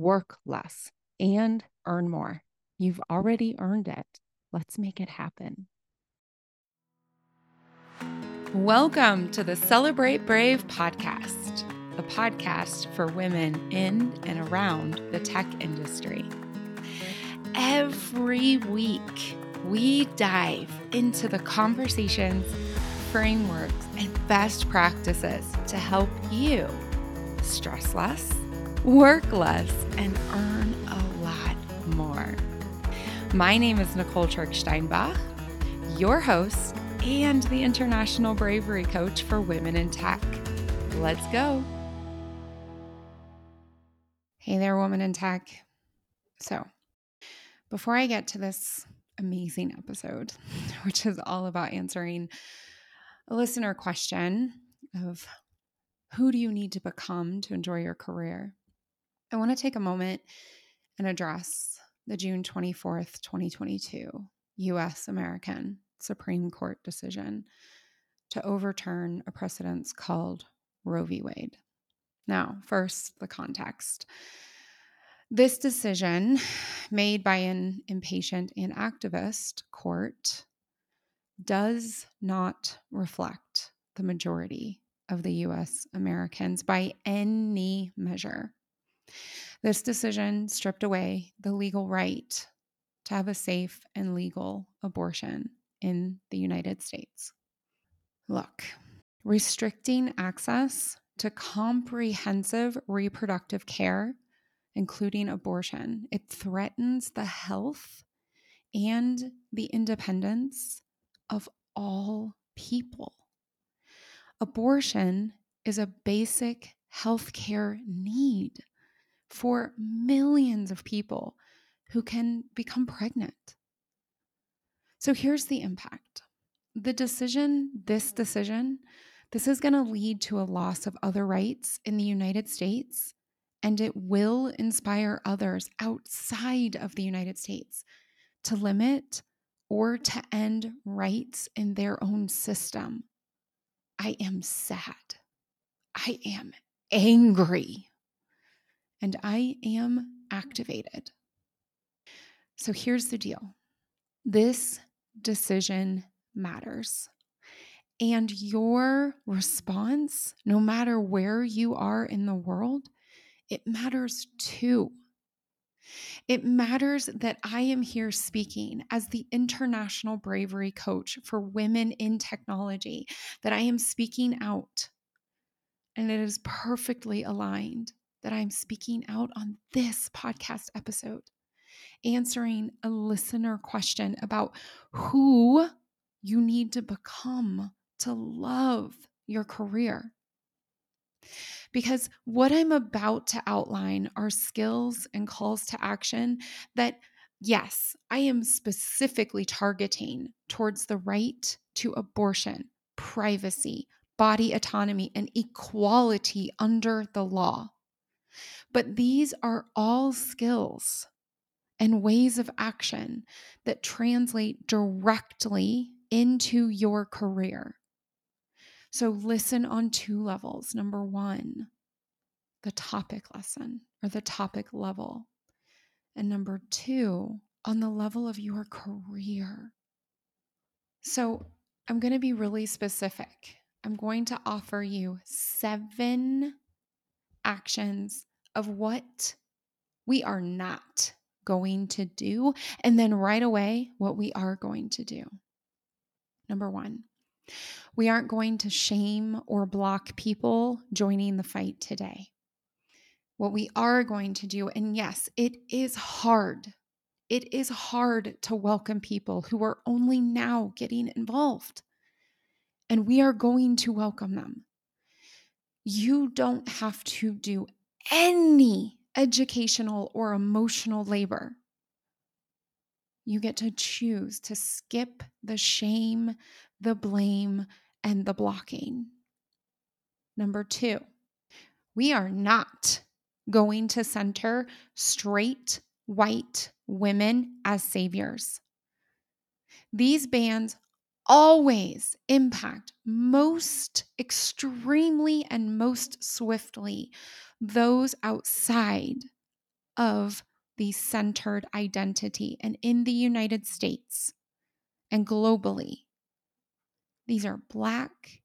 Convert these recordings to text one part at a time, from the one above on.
work less, and earn more. You've already earned it. Let's make it happen. Welcome to the Celebrate Brave podcast, a podcast for women in and around the tech industry. Every week, we dive into the conversations, frameworks, and best practices to help you stress less, work less, and earn a lot more. My name is Nicole Trick Steinbach, your host and the International Bravery Coach for Women in Tech. Let's go. Hey there, woman in tech. So, before I get to this amazing episode, which is all about answering a listener question of who do you need to become to enjoy your career, I want to take a moment and address the June 24th, 2022 US American Supreme Court decision to overturn a precedence called Roe v. Wade. Now, first, the context. This decision, made by an impatient and activist court, does not reflect the majority of the US Americans by any measure. This decision stripped away the legal right to have a safe and legal abortion in the United States. Look, restricting access to comprehensive reproductive care, including abortion, it threatens the health and the independence of all people. Abortion is a basic healthcare need for millions of people who can become pregnant. So here's the impact the decision, this decision, this is going to lead to a loss of other rights in the United States, and it will inspire others outside of the United States to limit or to end rights in their own system. I am sad. I am angry. And I am activated. So here's the deal this decision matters. And your response, no matter where you are in the world, it matters too. It matters that I am here speaking as the international bravery coach for women in technology, that I am speaking out. And it is perfectly aligned that I'm speaking out on this podcast episode answering a listener question about who you need to become to love your career. Because what I'm about to outline are skills and calls to action that, yes, I am specifically targeting towards the right to abortion, privacy, body autonomy, and equality under the law. But these are all skills and ways of action that translate directly into your career. So, listen on two levels. Number one, the topic lesson or the topic level. And number two, on the level of your career. So, I'm going to be really specific. I'm going to offer you seven actions of what we are not going to do. And then right away, what we are going to do. Number one, we aren't going to shame or block people joining the fight today. What we are going to do, and yes, it is hard. It is hard to welcome people who are only now getting involved. And we are going to welcome them. You don't have to do any educational or emotional labor. You get to choose to skip the shame, the blame, and the blocking. Number two, we are not going to center straight white women as saviors. These bans always impact most extremely and most swiftly those outside of the centered identity. And in the United States and globally, these are Black,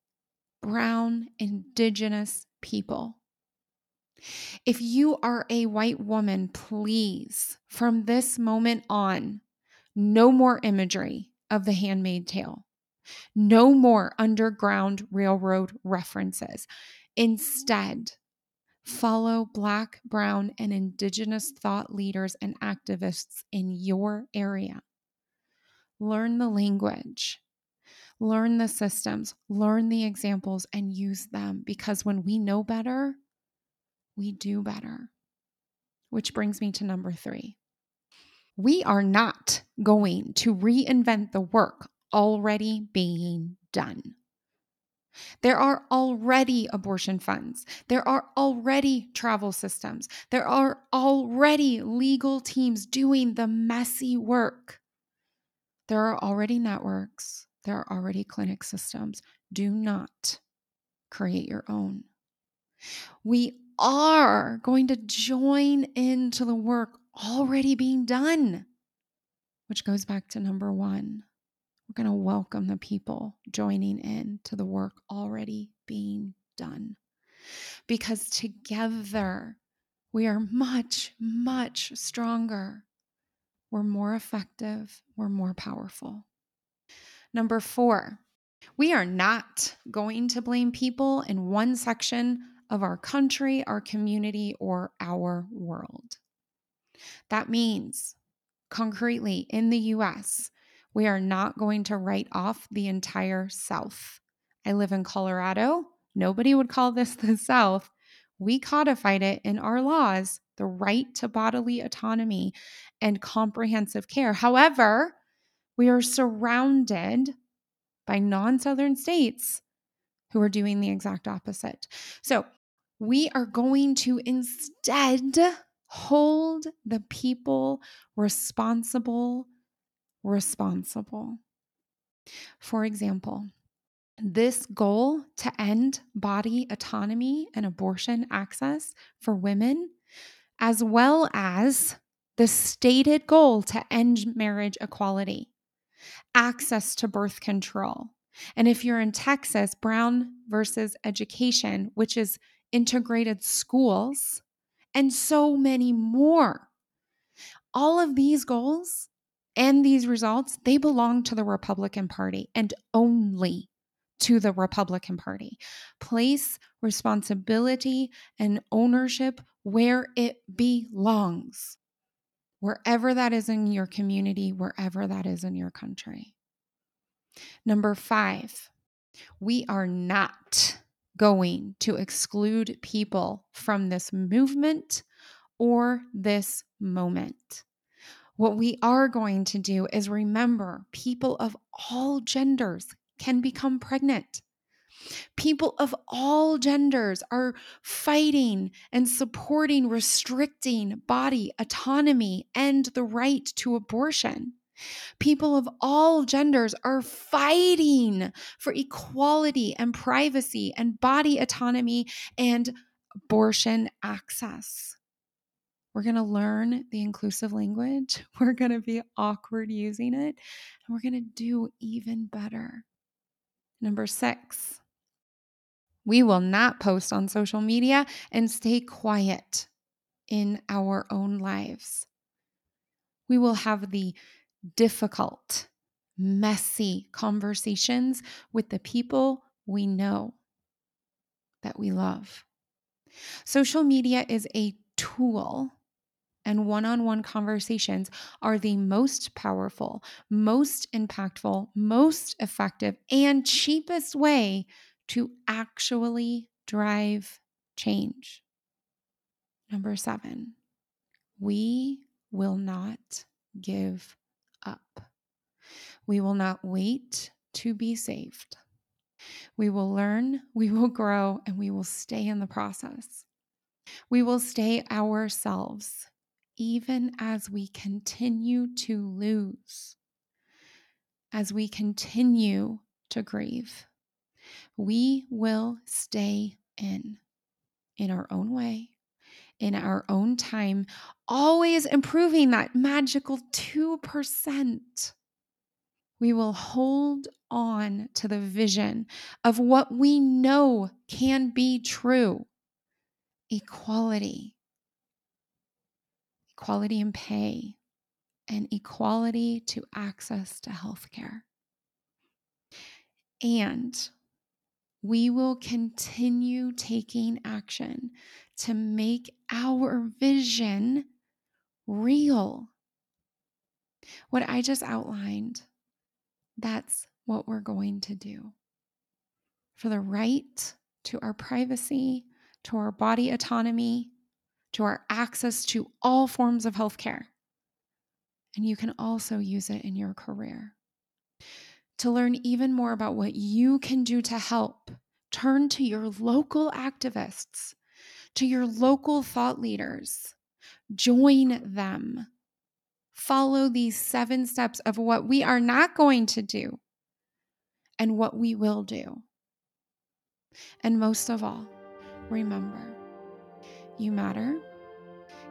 Brown, Indigenous people. If you are a white woman, please, from this moment on, no more imagery of the handmaid tale. No more Underground Railroad references. Instead, follow Black, Brown, and Indigenous thought leaders and activists in your area. Learn the language, learn the systems, learn the examples, and use them because when we know better, we do better. Which brings me to number three. We are not going to reinvent the work already being done. There are already abortion funds. There are already travel systems. There are already legal teams doing the messy work. There are already networks. There are already clinic systems. Do not create your own. We are going to join into the work already being done, which goes back to number one. We're going to welcome the people joining in to the work already being done. Because together we are much, much stronger. We're more effective. We're more powerful. Number four, we are not going to blame people in one section of our country, our community, or our world. That means, concretely, in the US, we are not going to write off the entire South. I live in Colorado. Nobody would call this the South. We codified it in our laws the right to bodily autonomy and comprehensive care. However, we are surrounded by non Southern states who are doing the exact opposite. So we are going to instead hold the people responsible, responsible. For example, this goal to end body autonomy and abortion access for women, as well as the stated goal to end marriage equality, access to birth control. And if you're in Texas, Brown versus Education, which is integrated schools, and so many more. All of these goals and these results, they belong to the Republican Party and only to the Republican Party. Place responsibility and ownership where it belongs, wherever that is in your community, wherever that is in your country. Number five, we are not going to exclude people from this movement or this moment. What we are going to do is remember people of all genders can become pregnant. People of all genders are fighting and supporting restricting body autonomy and the right to abortion. People of all genders are fighting for equality and privacy and body autonomy and abortion access. We're going to learn the inclusive language. We're going to be awkward using it, and we're going to do even better. Number six, we will not post on social media and stay quiet in our own lives. We will have the difficult, messy conversations with the people we know that we love. Social media is a tool, and one on one conversations are the most powerful, most impactful, most effective, and cheapest way to actually drive change. Number seven, we will not give up. We will not wait to be saved. We will learn, we will grow, and we will stay in the process. We will stay ourselves even as we continue to lose, as we continue to grieve. We will stay in, in our own way, in our own time, always improving that magical 2% we will hold on to the vision of what we know can be true equality, equality in pay, and equality to access to healthcare. And we will continue taking action to make our vision real. What I just outlined that's what we're going to do. For the right to our privacy, to our body autonomy, to our access to all forms of healthcare. And you can also use it in your career. To learn even more about what you can do to help, turn to your local activists, to your local thought leaders. Join them follow these seven steps of what we are not going to do and what we will do. And most of all, remember you matter.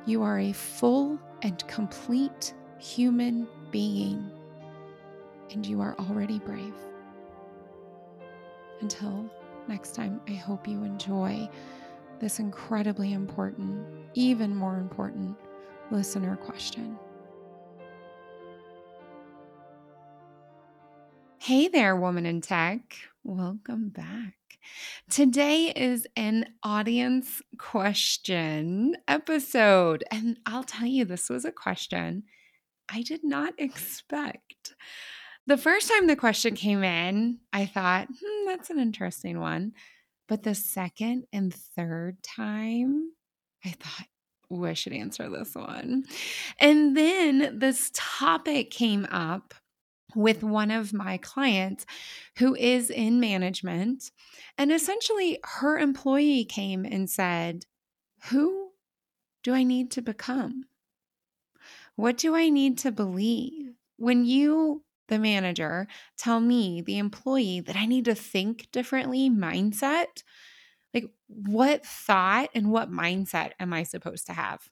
You are a full and complete human being, and you are already brave. Until next time, I hope you enjoy this incredibly important, even more important listener question. Hey there, woman in tech. Welcome back. Today is an audience question episode. And I'll tell you, this was a question I did not expect. The first time the question came in, I thought, hmm, that's an interesting one. But the second and third time, I thought, oh, I should answer this one. And then this topic came up with one of my clients who is in management. And essentially, her employee came and said, Who do I need to become? What do I need to believe? When you, the manager, tell me, the employee, that I need to think differently, mindset, like what thought and what mindset am I supposed to have?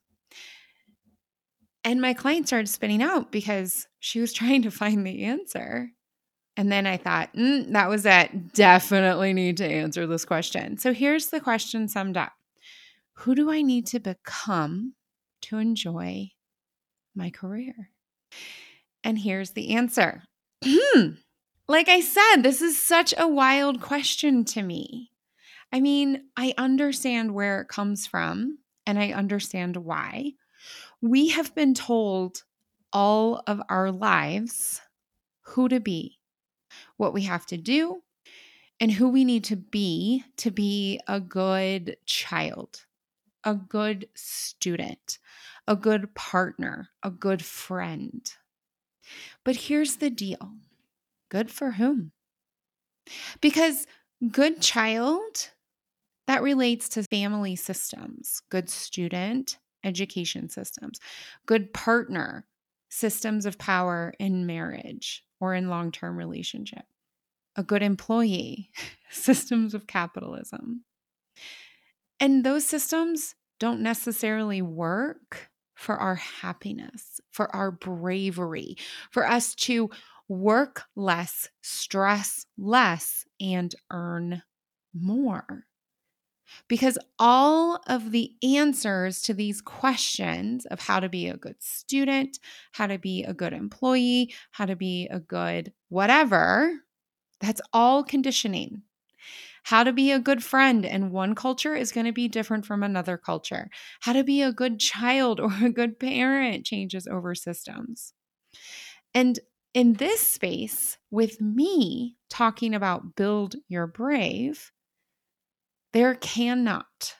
And my client started spinning out because she was trying to find the answer. And then I thought, mm, that was it. Definitely need to answer this question. So here's the question summed up Who do I need to become to enjoy my career? And here's the answer. like I said, this is such a wild question to me. I mean, I understand where it comes from and I understand why. We have been told all of our lives who to be, what we have to do, and who we need to be to be a good child, a good student, a good partner, a good friend. But here's the deal good for whom? Because good child, that relates to family systems, good student, education systems, good partner systems of power in marriage or in long term relationship, a good employee systems of capitalism. And those systems don't necessarily work for our happiness, for our bravery, for us to work less, stress less, and earn more. Because all of the answers to these questions of how to be a good student, how to be a good employee, how to be a good whatever, that's all conditioning. How to be a good friend in one culture is going to be different from another culture. How to be a good child or a good parent changes over systems. And in this space, with me talking about build your brave, there cannot,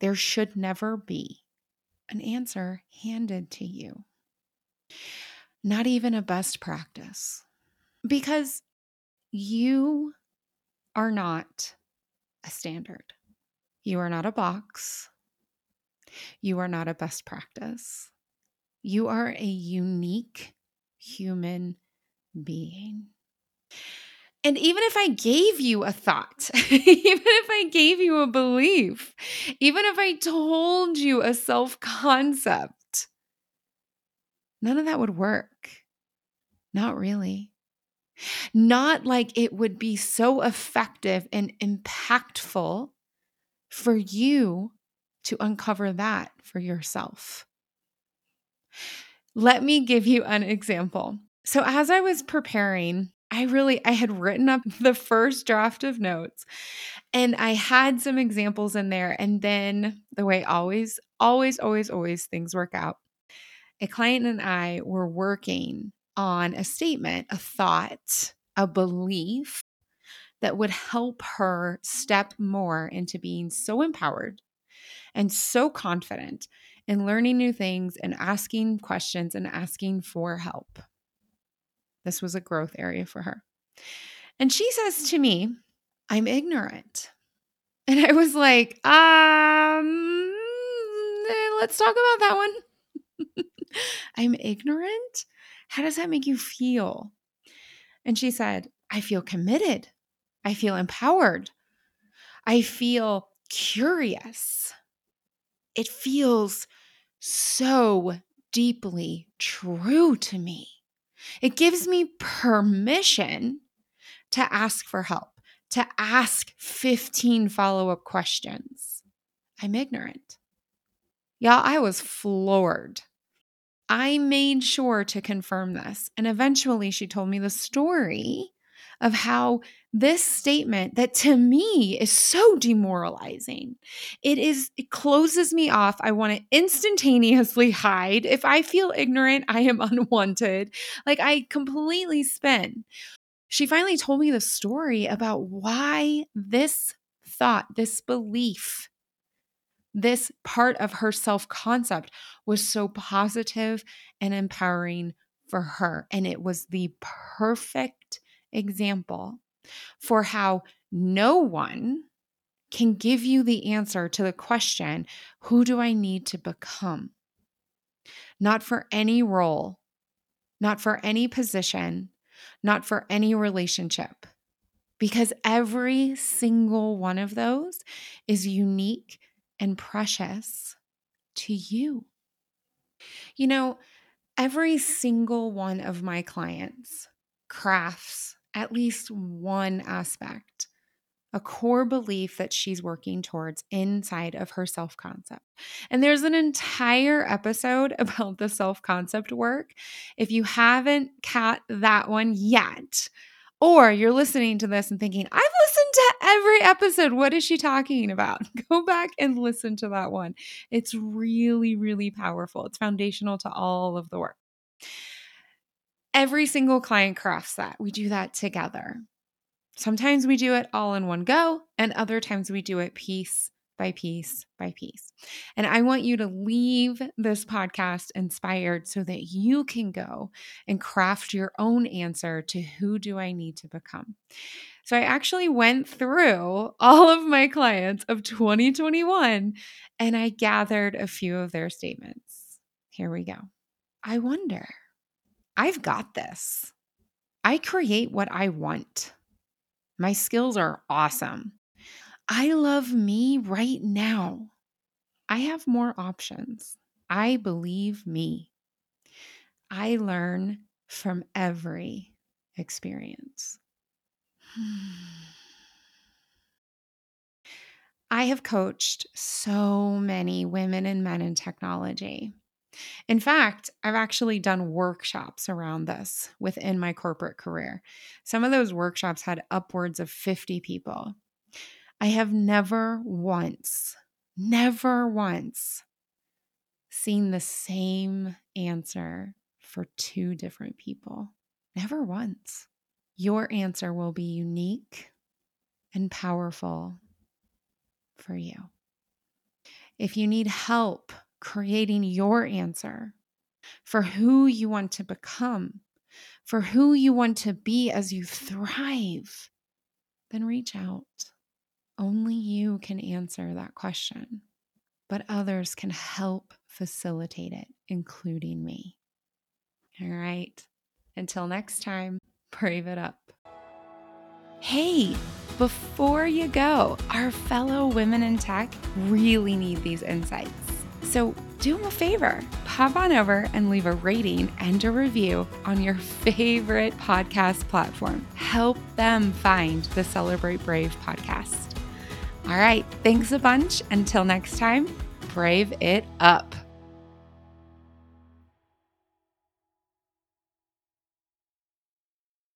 there should never be an answer handed to you. Not even a best practice. Because you are not a standard. You are not a box. You are not a best practice. You are a unique human being. And even if I gave you a thought, even if I gave you a belief, even if I told you a self concept, none of that would work. Not really. Not like it would be so effective and impactful for you to uncover that for yourself. Let me give you an example. So as I was preparing, I really I had written up the first draft of notes and I had some examples in there and then the way always always always always things work out. A client and I were working on a statement, a thought, a belief that would help her step more into being so empowered and so confident in learning new things and asking questions and asking for help. This was a growth area for her. And she says to me, I'm ignorant. And I was like, um, eh, let's talk about that one. I'm ignorant? How does that make you feel? And she said, I feel committed. I feel empowered. I feel curious. It feels so deeply true to me. It gives me permission to ask for help, to ask 15 follow up questions. I'm ignorant. Y'all, I was floored. I made sure to confirm this. And eventually she told me the story of how this statement that to me is so demoralizing. It is it closes me off. I want to instantaneously hide. If I feel ignorant, I am unwanted. Like I completely spin. She finally told me the story about why this thought, this belief this part of her self concept was so positive and empowering for her. And it was the perfect example for how no one can give you the answer to the question who do I need to become? Not for any role, not for any position, not for any relationship. Because every single one of those is unique and precious to you. You know, every single one of my clients crafts at least one aspect, a core belief that she's working towards inside of her self concept. And there's an entire episode about the self concept work. If you haven't caught that one yet, or you're listening to this and thinking, I've listened to every episode. What is she talking about? Go back and listen to that one. It's really, really powerful. It's foundational to all of the work. Every single client crafts that. We do that together. Sometimes we do it all in one go, and other times we do it piece by piece by piece. And I want you to leave this podcast inspired so that you can go and craft your own answer to who do I need to become. So I actually went through all of my clients of 2021 and I gathered a few of their statements. Here we go. I wonder, I've got this. I create what I want. My skills are awesome. I love me right now. I have more options. I believe me. I learn from every experience. I have coached so many women and men in technology. In fact, I've actually done workshops around this within my corporate career. Some of those workshops had upwards of 50 people. I have never once, never once seen the same answer for two different people. Never once. Your answer will be unique and powerful for you. If you need help creating your answer for who you want to become, for who you want to be as you thrive, then reach out. Only you can answer that question, but others can help facilitate it, including me. All right. Until next time, brave it up. Hey, before you go, our fellow women in tech really need these insights. So do them a favor pop on over and leave a rating and a review on your favorite podcast platform. Help them find the Celebrate Brave podcast. All right, thanks a bunch. Until next time, brave it up.